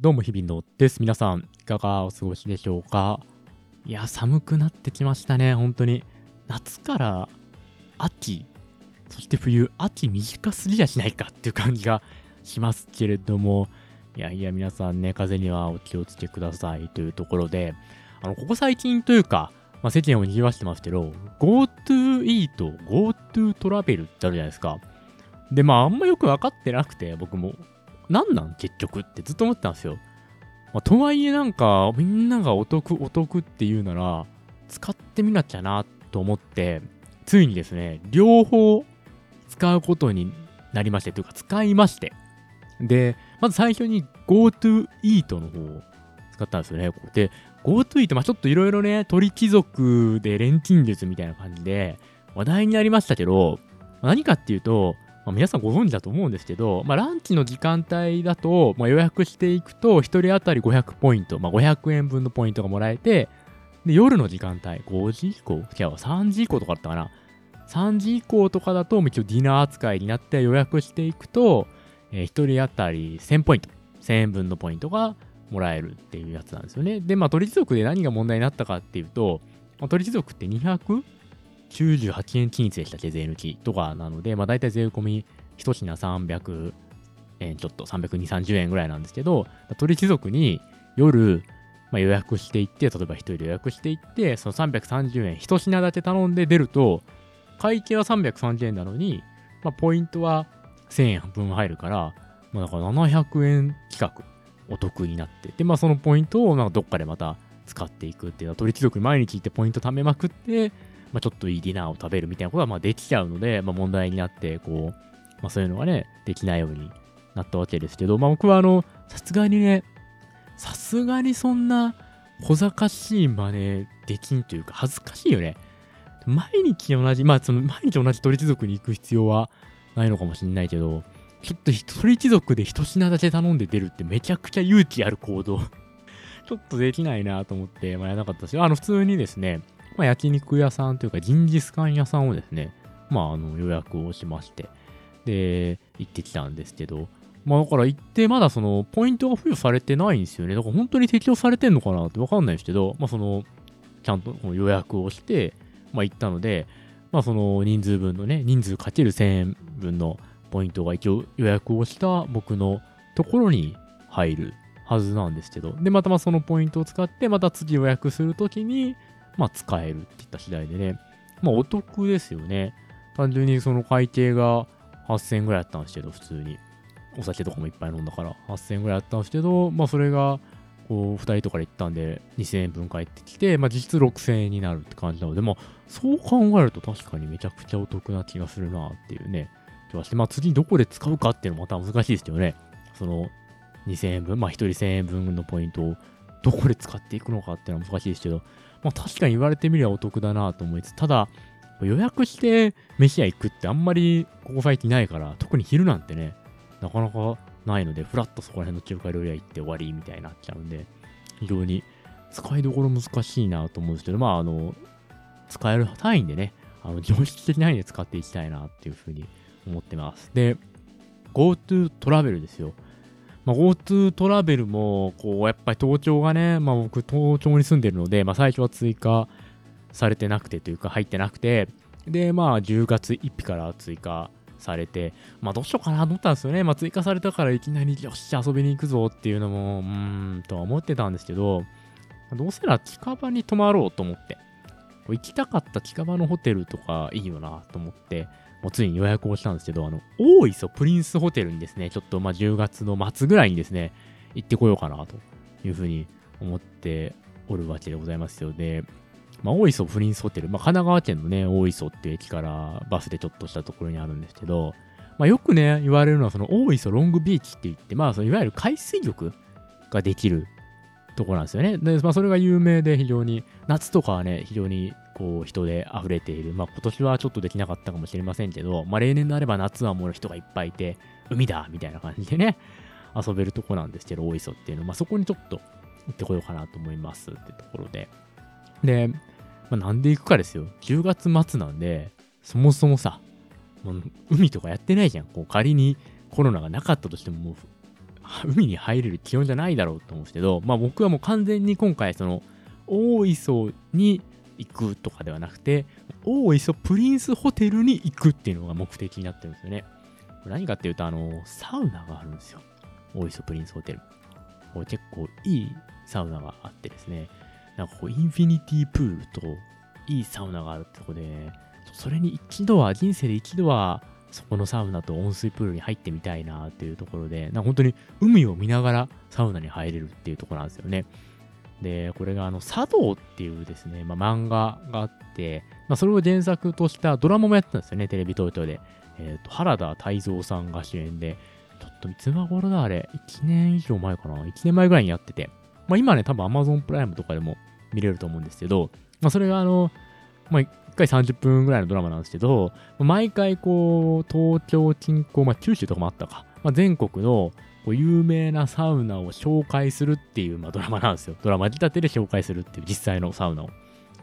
どうも日々のです。皆さん、いかがお過ごしでしょうか？いや、寒くなってきましたね、本当に。夏から秋、そして冬、秋短すぎやしないかっていう感じがしますけれども、いやいや、皆さんね、風にはお気をつけくださいというところで、あの、ここ最近というか、まあ、世間を賑わしてますけど、GoTo イート、GoTo トラベルってあるじゃないですか。で、まあ、あんまよくわかってなくて、僕も。何なん結局ってずっと思ってたんですよ。まあ、とはいえなんかみんながお得お得って言うなら使ってみなきゃなと思ってついにですね両方使うことになりましてというか使いましてでまず最初に GoTo Eat の方を使ったんですよねで GoTo Eat まあちょっといろいろね鳥貴族で錬金術みたいな感じで話題になりましたけど何かっていうとまあ、皆さんご存知だと思うんですけど、まあ、ランチの時間帯だと、まあ、予約していくと、1人当たり500ポイント、まあ、500円分のポイントがもらえて、で夜の時間帯、5時以降、違う、3時以降とかだったかな。3時以降とかだと、一応ディナー扱いになって予約していくと、えー、1人当たり1000ポイント、1000円分のポイントがもらえるっていうやつなんですよね。で、まあ、鳥貴族で何が問題になったかっていうと、まあ、鳥貴族って200 98円均一でしたっけ、税抜きとかなので、まあ大体税込み1品300円ちょっと320、30円ぐらいなんですけど、鳥貴族に夜、まあ、予約していって、例えば1人で予約していって、その330円1品だけ頼んで出ると、会計は330円なのに、まあ、ポイントは1000円分入るから、まあ、だか700円企画お得になって、で、まあそのポイントをなんかどっかでまた使っていくっていうのは、鳥貴族に毎日行ってポイント貯めまくって、まあ、ちょっといいディナーを食べるみたいなことがまあできちゃうので、まあ、問題になって、こう、まあ、そういうのがね、できないようになったわけですけど、まあ、僕はあの、さすがにね、さすがにそんな小賢しい真似できんというか、恥ずかしいよね。毎日同じ、まあ、その毎日同じ鳥貴族に行く必要はないのかもしれないけど、ちょっと鳥貴族で一品だけ頼んで出るってめちゃくちゃ勇気ある行動 ちょっとできないなと思って、まあ、やらなかったし、あの、普通にですね、まあ、焼肉屋さんというか、ジンギスカン屋さんをですね、まあ、あの予約をしまして、で、行ってきたんですけど、まあ、だから行って、まだその、ポイントが付与されてないんですよね。だから本当に適用されてんのかなってわかんないですけど、まあ、その、ちゃんと予約をして、まあ、行ったので、まあ、その人数分のね、人数かける1000円分のポイントが一応予約をした僕のところに入るはずなんですけど、で、またまそのポイントを使って、また次予約するときに、まあ、使えるっていった次第でね、まあ、お得ですよね。単純にその会計が8000円ぐらいあったんですけど、普通に。お酒とかもいっぱい飲んだから、8000円ぐらいあったんですけど、まあ、それが、こう、2人とかで行ったんで、2000円分返ってきて、まあ、実質6000円になるって感じなので、まあ、そう考えると確かにめちゃくちゃお得な気がするなっていうね、気はして、まあ、次どこで使うかっていうのもまた難しいですけどね。その、2000円分、まあ、1人1000円分のポイントをどこで使っていくのかっていうのは難しいですけど、まあ確かに言われてみればお得だなと思いつつ、ただ、予約して飯屋行くってあんまりここ最近ないから、特に昼なんてね、なかなかないので、ふらっとそこら辺の中華料理屋行って終わりみたいになっちゃうんで、非常に使いどころ難しいなと思うんですけど、まああの、使える単位でね、あの常識的な範囲で使っていきたいなっていうふうに思ってます。で、GoTo トラベルですよ。まあ、GoTo トラベルも、こう、やっぱり東京がね、まあ僕東京に住んでるので、まあ最初は追加されてなくてというか入ってなくて、で、まあ10月1日から追加されて、まあどうしようかなと思ったんですよね。まあ追加されたからいきなりよし、遊びに行くぞっていうのも、うーん、とは思ってたんですけど、どうせなら近場に泊まろうと思って、行きたかった近場のホテルとかいいよなと思って、もうついに予約をしたんですけど、あの、大磯プリンスホテルにですね、ちょっとまあ10月の末ぐらいにですね、行ってこようかなというふうに思っておるわけでございますよ。で、まあ、大磯プリンスホテル、まあ、神奈川県のね、大磯っていう駅からバスでちょっとしたところにあるんですけど、まあ、よくね、言われるのは、その大磯ロングビーチって言って、まあ、そのいわゆる海水浴ができるところなんですよね。で、まあ、それが有名で非常に、夏とかはね、非常にこう人で溢れている。まあ今年はちょっとできなかったかもしれませんけど、まあ例年であれば夏はもう人がいっぱいいて、海だみたいな感じでね、遊べるとこなんですけど、大磯っていうの。まあそこにちょっと行ってこようかなと思いますってところで。で、まあなんで行くかですよ。10月末なんで、そもそもさ、もう海とかやってないじゃん。こう仮にコロナがなかったとしてももう海に入れる気温じゃないだろうと思うんですけど、まあ僕はもう完全に今回その大磯に行くとかではなくて、大磯プリンスホテルに行くっていうのが目的になってるんですよね。何かっていうと、あの、サウナがあるんですよ。大磯プリンスホテル。これ結構いいサウナがあってですね、なんかこう、インフィニティプールといいサウナがあるってとこで、それに一度は、人生で一度は、そこのサウナと温水プールに入ってみたいなっていうところで、なんか本当に海を見ながらサウナに入れるっていうところなんですよね。で、これがあの、茶道っていうですね、まあ、漫画があって、まあ、それを原作としたドラマもやってたんですよね、テレビ東京で。えっ、ー、と、原田泰造さんが主演で、ちょっといつま頃だあれ、1年以上前かな ?1 年前ぐらいにやってて、まあ今ね、多分 Amazon プライムとかでも見れると思うんですけど、まあそれがあの、まあ1回30分ぐらいのドラマなんですけど、毎回こう、東京近郊、まあ九州とかもあったか、まあ、全国のこう有名なサウナを紹介するっていう、まあ、ドラマなんですよ。ドラマ仕立てで紹介するっていう、実際のサウナを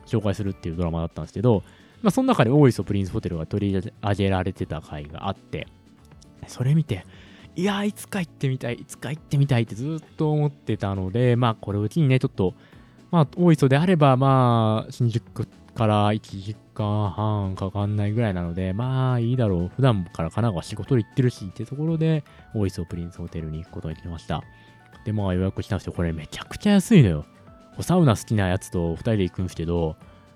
紹介するっていうドラマだったんですけど、まあ、その中で大磯プリンスホテルが取り上げられてた回があって、それ見て、いやいつか行ってみたい、いつか行ってみたいってずっと思ってたので、まあ、これを機にね、ちょっと、まあ、大磯であれば、まあ、新宿から1時間半かかんないぐらいなので、まあいいだろう。普段から神奈川仕事で行ってるしってところで、大磯プリンスホテルに行くことにしました。で、まあ予約したんですよ。これめちゃくちゃ安いのよ。サウナ好きなやつと2人で行くんですけど、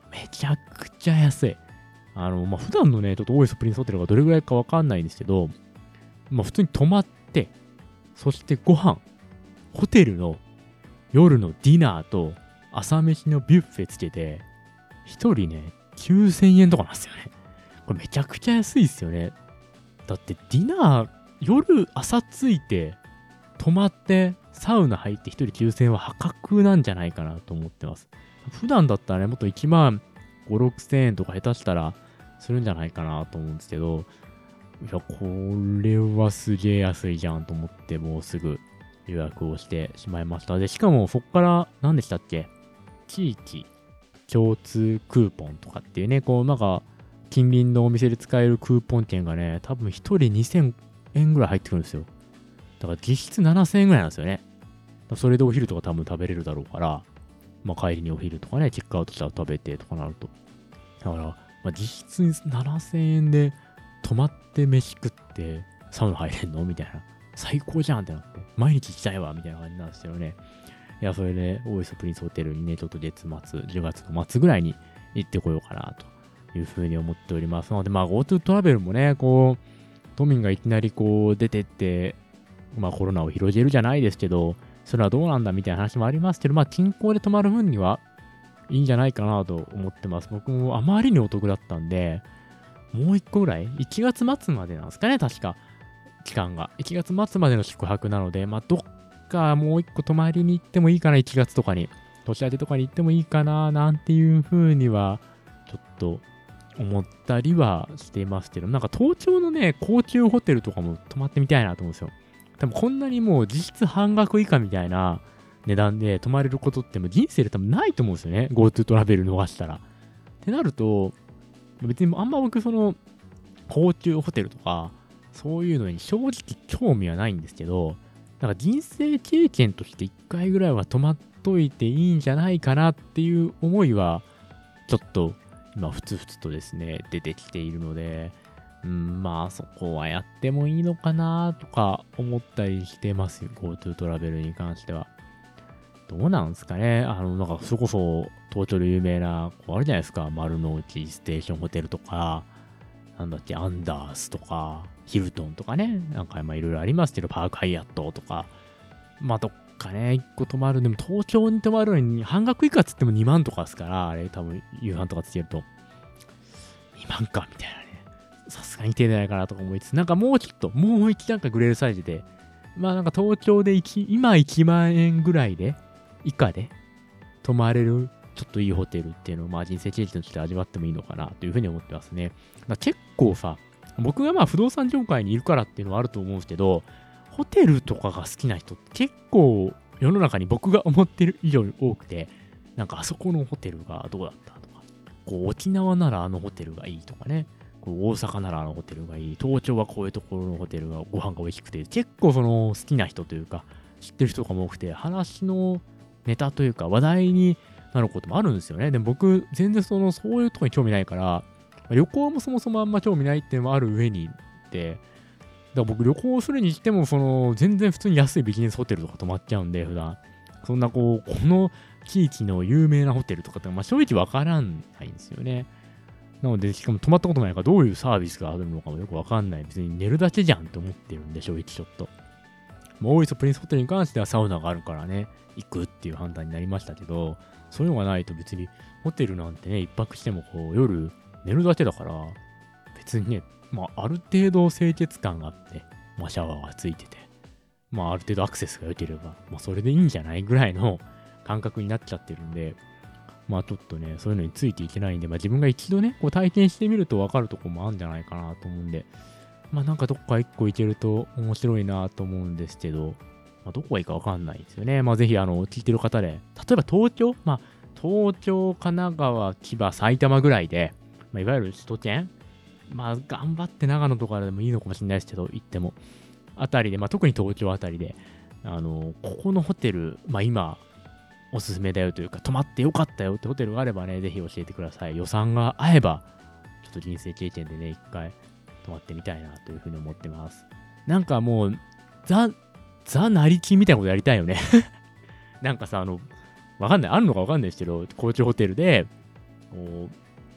めちゃくちゃ安い。あの、まあ普段のね、ちょっと大磯プリンスホテルがどれぐらいかわかんないんですけど、まあ普通に泊まって、そしてご飯、ホテルの夜のディナーと朝飯のビュッフェつけて、1人ね、9000円とかなんですよね。これめちゃくちゃ安いですよね。だってディナー、夜朝着いて、泊まって、サウナ入って1人9000円は破格なんじゃないかなと思ってます。普段だったらね、もっと1万5、6000円とか下手したらするんじゃないかなと思うんですけど、いや、これはすげえ安いじゃんと思って、もうすぐ予約をしてしまいました。で、しかもそっから何でしたっけ？地域共通クーポンとかっていうね、こうなんか近隣のお店で使えるクーポン券がね、多分1人2000円ぐらい入ってくるんですよ。だから実質7000円ぐらいなんですよね。それでお昼とか多分食べれるだろうから、まあ帰りにお昼とかね、チェックアウトしたら食べてとかなると。だから、まあ、実質7000円で泊まって飯食ってサウナ入れんの？みたいな。最高じゃんってなって。毎日行きたいわみたいな感じなんですよね。いや、それで、大磯プリンスホテルにね、ちょっと月末、10月の末ぐらいに行ってこようかな、というふうに思っておりますので、まあ、GoTo トラベルもね、こう、都民がいきなりこう、出てって、まあ、コロナを広げるじゃないですけど、それはどうなんだみたいな話もありますけど、まあ、近郊で泊まる分にはいいんじゃないかなと思ってます。僕もあまりにお得だったんで、もう一個ぐらい ?1 月末までなんですかね、確か。期間が。1月末までの宿泊なので、まあ、どっかもう一個泊まりに行ってもいいかな、1月とかに。年明けとかに行ってもいいかな、なんていう風には、ちょっと思ったりはしてますけど、なんか東京のね、高級ホテルとかも泊まってみたいなと思うんですよ。多分こんなにもう実質半額以下みたいな値段で泊まれることっても人生で多分ないと思うんですよね。GoTo トラベル逃したら。ってなると、別にあんま僕その高級ホテルとかそういうのに正直興味はないんですけど、なんか人生経験として1回ぐらいは止まっといていいんじゃないかなっていう思いは、ちょっと今、ふつふつとですね、出てきているので、うん、まあそこはやってもいいのかなとか思ったりしてますよ。GoTo トラベルに関しては。どうなんですかね？あの、なんかそれこそ東京で有名な、こうあるじゃないですか？丸の内ステーションホテルとか、なんだっけ、アンダースとか、ヒルトンとかね、なんかまあいろいろありますけど、パークハイアットとか、まあどっかね、一個泊まる。でも東京に泊まるのに半額以下っつっても2万とかですから、あれ多分夕飯とかつけると、2万かみたいなね。さすがに手出ないかなとか思いつつ、なんかもうちょっと、もう一段階グレードサイズで、まあなんか東京で今1万円ぐらいで、以下で泊まれるちょっといいホテルっていうのを、まあ人生経験として味わってもいいのかなというふうに思ってますね。結構さ、僕がまあ不動産業界にいるからっていうのはあると思うんですけど、ホテルとかが好きな人って結構世の中に僕が思ってる以上に多くて、なんかあそこのホテルがどうだったとか、こう沖縄ならあのホテルがいいとかね、こう大阪ならあのホテルがいい、東京はこういうところのホテルがご飯が美味しくて、結構その好きな人というか、知ってる人とかも多くて、話のネタというか話題になることもあるんですよね。でも僕、全然その、そういうとこに興味ないから、旅行もそもそもあんま興味ないっていうのもある上にで、だから僕旅行するにしても、その、全然普通に安いビジネスホテルとか泊まっちゃうんで、普段。そんなこう、この地域の有名なホテルとかって、まあ正直わからないんですよね。なので、しかも泊まったことないから、どういうサービスがあるのかもよくわかんない。別に寝るだけじゃんって思ってるんで、正直ちょっと。もう大磯プリンスホテルに関してはサウナがあるからね、行くっていう判断になりましたけど、そういうのがないと別にホテルなんてね、一泊してもこう夜寝るだけだから、別にね、まあある程度清潔感があって、まあシャワーがついてて、まあある程度アクセスが良ければ、まあそれでいいんじゃないぐらいの 感覚になっちゃってるんで、まあちょっとね、そういうのについていけないんで、まあ自分が一度ね、こう体験してみるとわかるとこもあるんじゃないかなと思うんで、まあなんかどっか一個行けると面白いなと思うんですけど、まあ、どこがいいかわかんないですよね。まあぜひあの、聞いてる方で、例えば東京？まあ東京、神奈川、千葉、埼玉ぐらいで、まあ、いわゆる首都圏？まあ頑張って長野とかでもいいのかもしれないですけど、行っても。あたりで、まあ特に東京あたりで、あの、ここのホテル、まあ今、おすすめだよというか、泊まってよかったよってホテルがあればね、ぜひ教えてください。予算が合えば、ちょっと人生経験でね、一回泊まってみたいなというふうに思ってます。なんかもう、ザ、ザ・ナリキンみたいなことやりたいよね なんかさ、あの、わかんない。あるのかわかんないですけど、高知ホテルで、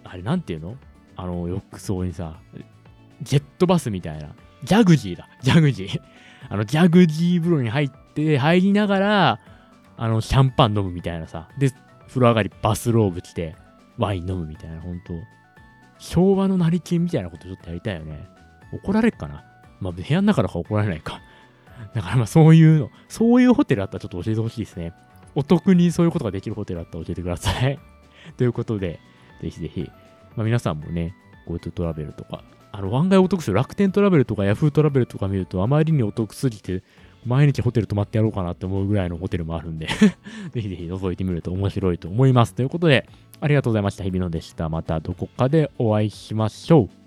あれなんていうの？あの、浴槽にさ、ジェットバスみたいな、ジャグジーだ、ジャグジー。あの、ジャグジー風呂に入って、入りながら、あの、シャンパン飲むみたいなさ。で、風呂上がりバスローブ着て、ワイン飲むみたいな、ほんと。昭和の成金みたいなことちょっとやりたいよね。怒られっかな？まあ、部屋の中だから怒られないか。だからまあ、そういうの、そういうホテルあったらちょっと教えてほしいですね。お得にそういうことができるホテルあったら教えてください。ということで、ぜひぜひ、まあ、皆さんもね、GoTo トラベルとか、あの、案外お得する楽天トラベルとか Yahoo トラベルとか見るとあまりにお得すぎて、毎日ホテル泊まってやろうかなって思うぐらいのホテルもあるんで ぜひぜひ覗いてみると面白いと思います。ということで、ありがとうございました。日比野でした。またどこかでお会いしましょう。